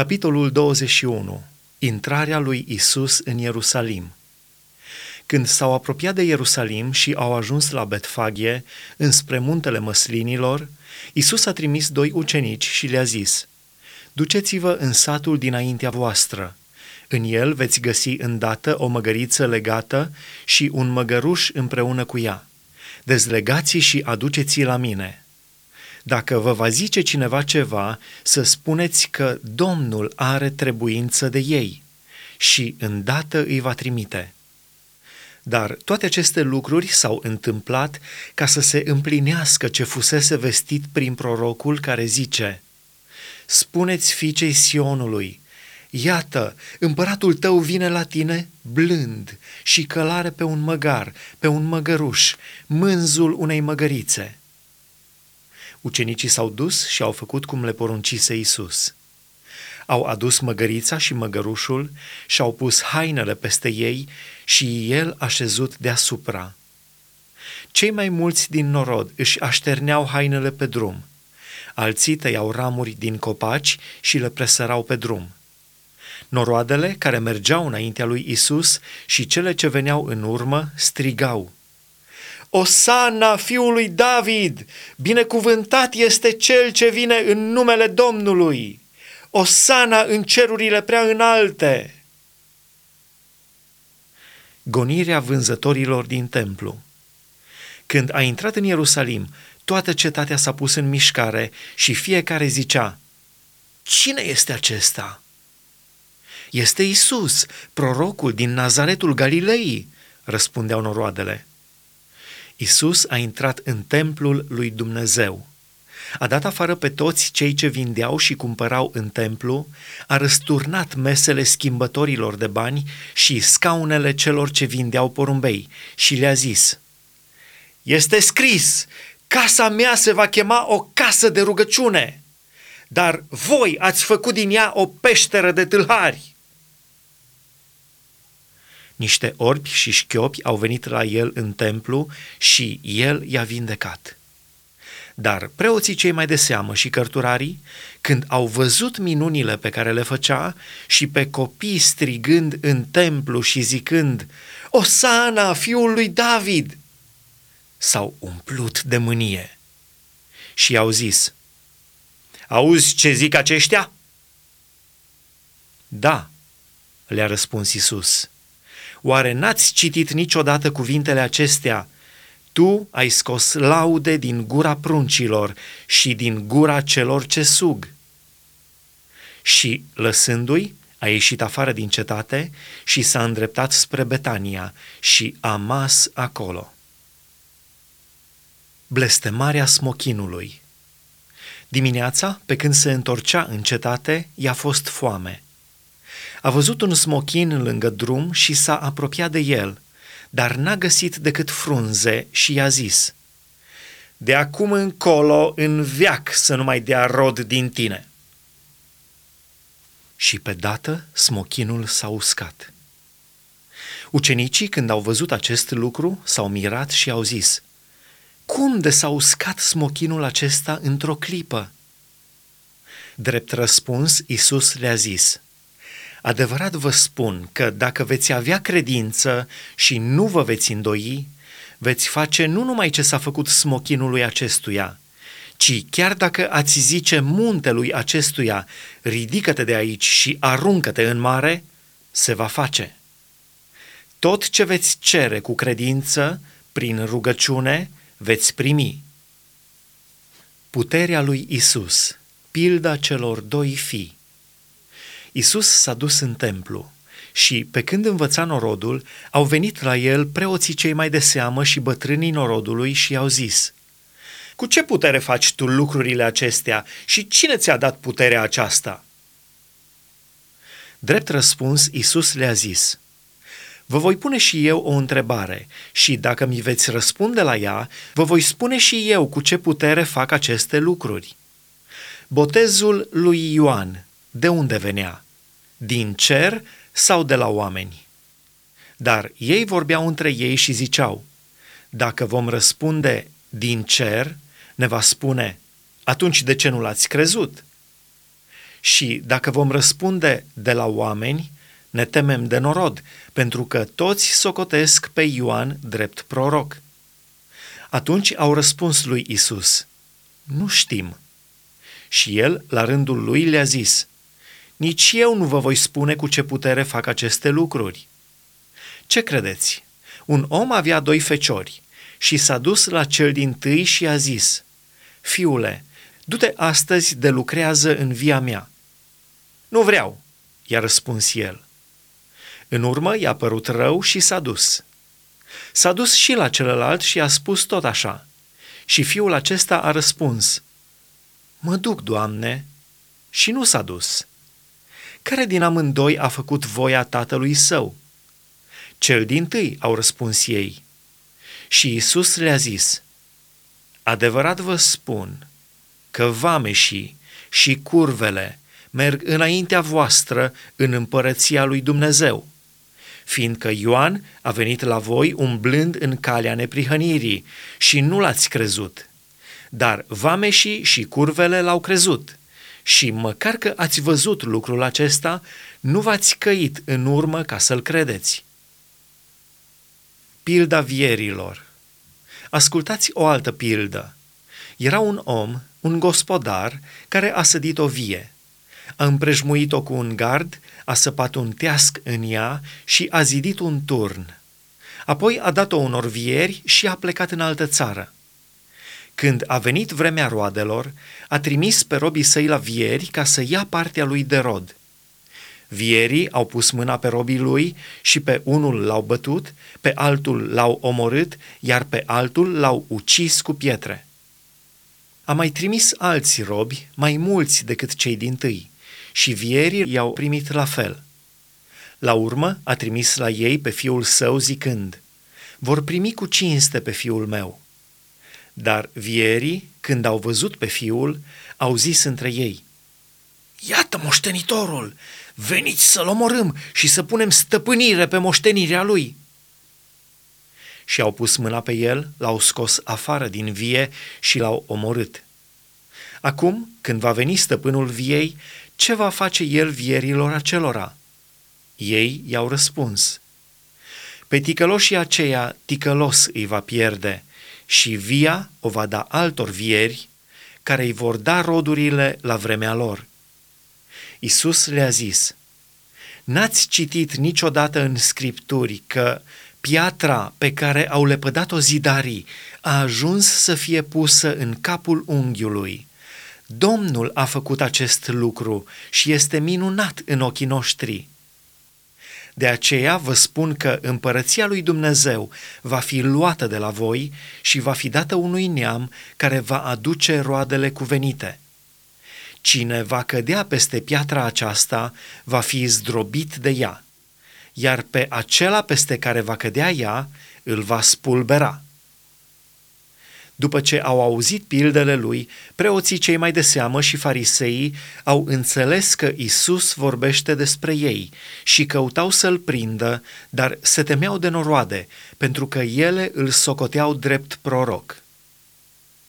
Capitolul 21. Intrarea lui Isus în Ierusalim. Când s-au apropiat de Ierusalim și au ajuns la Betfaghe, înspre muntele măslinilor, Isus a trimis doi ucenici și le-a zis, Duceți-vă în satul dinaintea voastră. În el veți găsi îndată o măgăriță legată și un măgăruș împreună cu ea. Dezlegați și aduceți la mine.” Dacă vă va zice cineva ceva, să spuneți că Domnul are trebuință de ei și îndată îi va trimite. Dar toate aceste lucruri s-au întâmplat ca să se împlinească ce fusese vestit prin prorocul care zice Spuneți fiicei Sionului, Iată, împăratul tău vine la tine blând și călare pe un măgar, pe un măgăruș, mânzul unei măgărițe. Ucenicii s-au dus și au făcut cum le poruncise Isus. Au adus măgărița și măgărușul și au pus hainele peste ei și el a șezut deasupra. Cei mai mulți din norod își așterneau hainele pe drum. Alții tăiau ramuri din copaci și le presărau pe drum. Noroadele care mergeau înaintea lui Isus și cele ce veneau în urmă strigau – Osana fiului David, binecuvântat este cel ce vine în numele Domnului. Osana în cerurile prea înalte. Gonirea vânzătorilor din templu. Când a intrat în Ierusalim, toată cetatea s-a pus în mișcare și fiecare zicea, Cine este acesta? Este Isus, prorocul din Nazaretul Galilei, răspundeau noroadele. Isus a intrat în templul lui Dumnezeu. A dat afară pe toți cei ce vindeau și cumpărau în templu, a răsturnat mesele schimbătorilor de bani și scaunele celor ce vindeau porumbei și le-a zis, Este scris, casa mea se va chema o casă de rugăciune, dar voi ați făcut din ea o peșteră de tâlhari. Niște orbi și șchiopi au venit la el în templu și el i-a vindecat. Dar preoții cei mai de seamă și cărturarii, când au văzut minunile pe care le făcea și pe copii strigând în templu și zicând, Osana, fiul lui David, s-au umplut de mânie și i-au zis, Auzi ce zic aceștia? Da, le-a răspuns Isus. Oare n-ați citit niciodată cuvintele acestea? Tu ai scos laude din gura pruncilor și din gura celor ce sug. Și, lăsându-i, a ieșit afară din cetate și s-a îndreptat spre Betania și a mas acolo. Blestemarea smochinului Dimineața, pe când se întorcea în cetate, i-a fost foame – a văzut un smochin lângă drum și s-a apropiat de el, dar n-a găsit decât frunze și i-a zis, De acum încolo, în veac să nu mai dea rod din tine. Și pe dată smochinul s-a uscat. Ucenicii, când au văzut acest lucru, s-au mirat și au zis, Cum de s-a uscat smochinul acesta într-o clipă? Drept răspuns, Isus le-a zis, Adevărat vă spun că dacă veți avea credință și nu vă veți îndoi, veți face nu numai ce s-a făcut smochinului acestuia, ci chiar dacă ați zice muntelui acestuia, ridică-te de aici și aruncă-te în mare, se va face. Tot ce veți cere cu credință, prin rugăciune, veți primi. Puterea lui Isus, pilda celor doi fii. Isus s-a dus în templu și, pe când învăța norodul, au venit la el preoții cei mai de seamă și bătrânii norodului și i-au zis, Cu ce putere faci tu lucrurile acestea și cine ți-a dat puterea aceasta?" Drept răspuns, Isus le-a zis, Vă voi pune și eu o întrebare și dacă mi veți răspunde la ea, vă voi spune și eu cu ce putere fac aceste lucruri. Botezul lui Ioan de unde venea? Din cer sau de la oameni? Dar ei vorbeau între ei și ziceau, dacă vom răspunde din cer, ne va spune, atunci de ce nu l-ați crezut? Și dacă vom răspunde de la oameni, ne temem de norod, pentru că toți socotesc pe Ioan drept proroc. Atunci au răspuns lui Isus: Nu știm. Și el, la rândul lui, le-a zis: Nici eu nu vă voi spune cu ce putere fac aceste lucruri. Ce credeți? Un om avea doi feciori și s-a dus la cel din tâi și a zis: Fiule, du-te astăzi de lucrează în via mea. Nu vreau, i-a răspuns el. În urmă i-a părut rău și s-a dus. S-a dus și la celălalt și a spus tot așa. Și fiul acesta a răspuns, Mă duc, Doamne, și nu s-a dus. Care din amândoi a făcut voia tatălui său? Cel din tâi, au răspuns ei. Și Isus le-a zis, Adevărat vă spun că vameșii și curvele merg înaintea voastră în împărăția lui Dumnezeu, fiindcă Ioan a venit la voi umblând în calea neprihănirii și nu l-ați crezut, dar vameșii și curvele l-au crezut. Și măcar că ați văzut lucrul acesta, nu v-ați căit în urmă ca să-l credeți. Pilda vierilor Ascultați o altă pildă. Era un om, un gospodar, care a sădit o vie. A împrejmuit-o cu un gard, a săpat un teasc în ea și a zidit un turn. Apoi a dat-o unor vieri și a plecat în altă țară. Când a venit vremea roadelor, a trimis pe robii săi la vieri ca să ia partea lui de rod. Vierii au pus mâna pe robii lui și pe unul l-au bătut, pe altul l-au omorât, iar pe altul l-au ucis cu pietre. A mai trimis alți robi, mai mulți decât cei din tâi, și vierii i-au primit la fel. La urmă a trimis la ei pe fiul său zicând, vor primi cu cinste pe fiul meu. Dar vierii, când au văzut pe fiul, au zis între ei, Iată moștenitorul, veniți să-l omorâm și să punem stăpânire pe moștenirea lui. Și au pus mâna pe el, l-au scos afară din vie și l-au omorât. Acum, când va veni stăpânul viei, ce va face el vierilor acelora? Ei i-au răspuns. Pe ticăloșii aceia ticălos îi va pierde și via o va da altor vieri care îi vor da rodurile la vremea lor. Isus le-a zis, N-ați citit niciodată în Scripturi că piatra pe care au lepădat-o zidarii a ajuns să fie pusă în capul unghiului. Domnul a făcut acest lucru și este minunat în ochii noștri. De aceea vă spun că împărăția lui Dumnezeu va fi luată de la voi și va fi dată unui neam care va aduce roadele cuvenite. Cine va cădea peste piatra aceasta va fi zdrobit de ea, iar pe acela peste care va cădea ea îl va spulbera. După ce au auzit pildele lui, preoții cei mai de seamă și fariseii au înțeles că Isus vorbește despre ei și căutau să-l prindă, dar se temeau de noroade, pentru că ele îl socoteau drept proroc.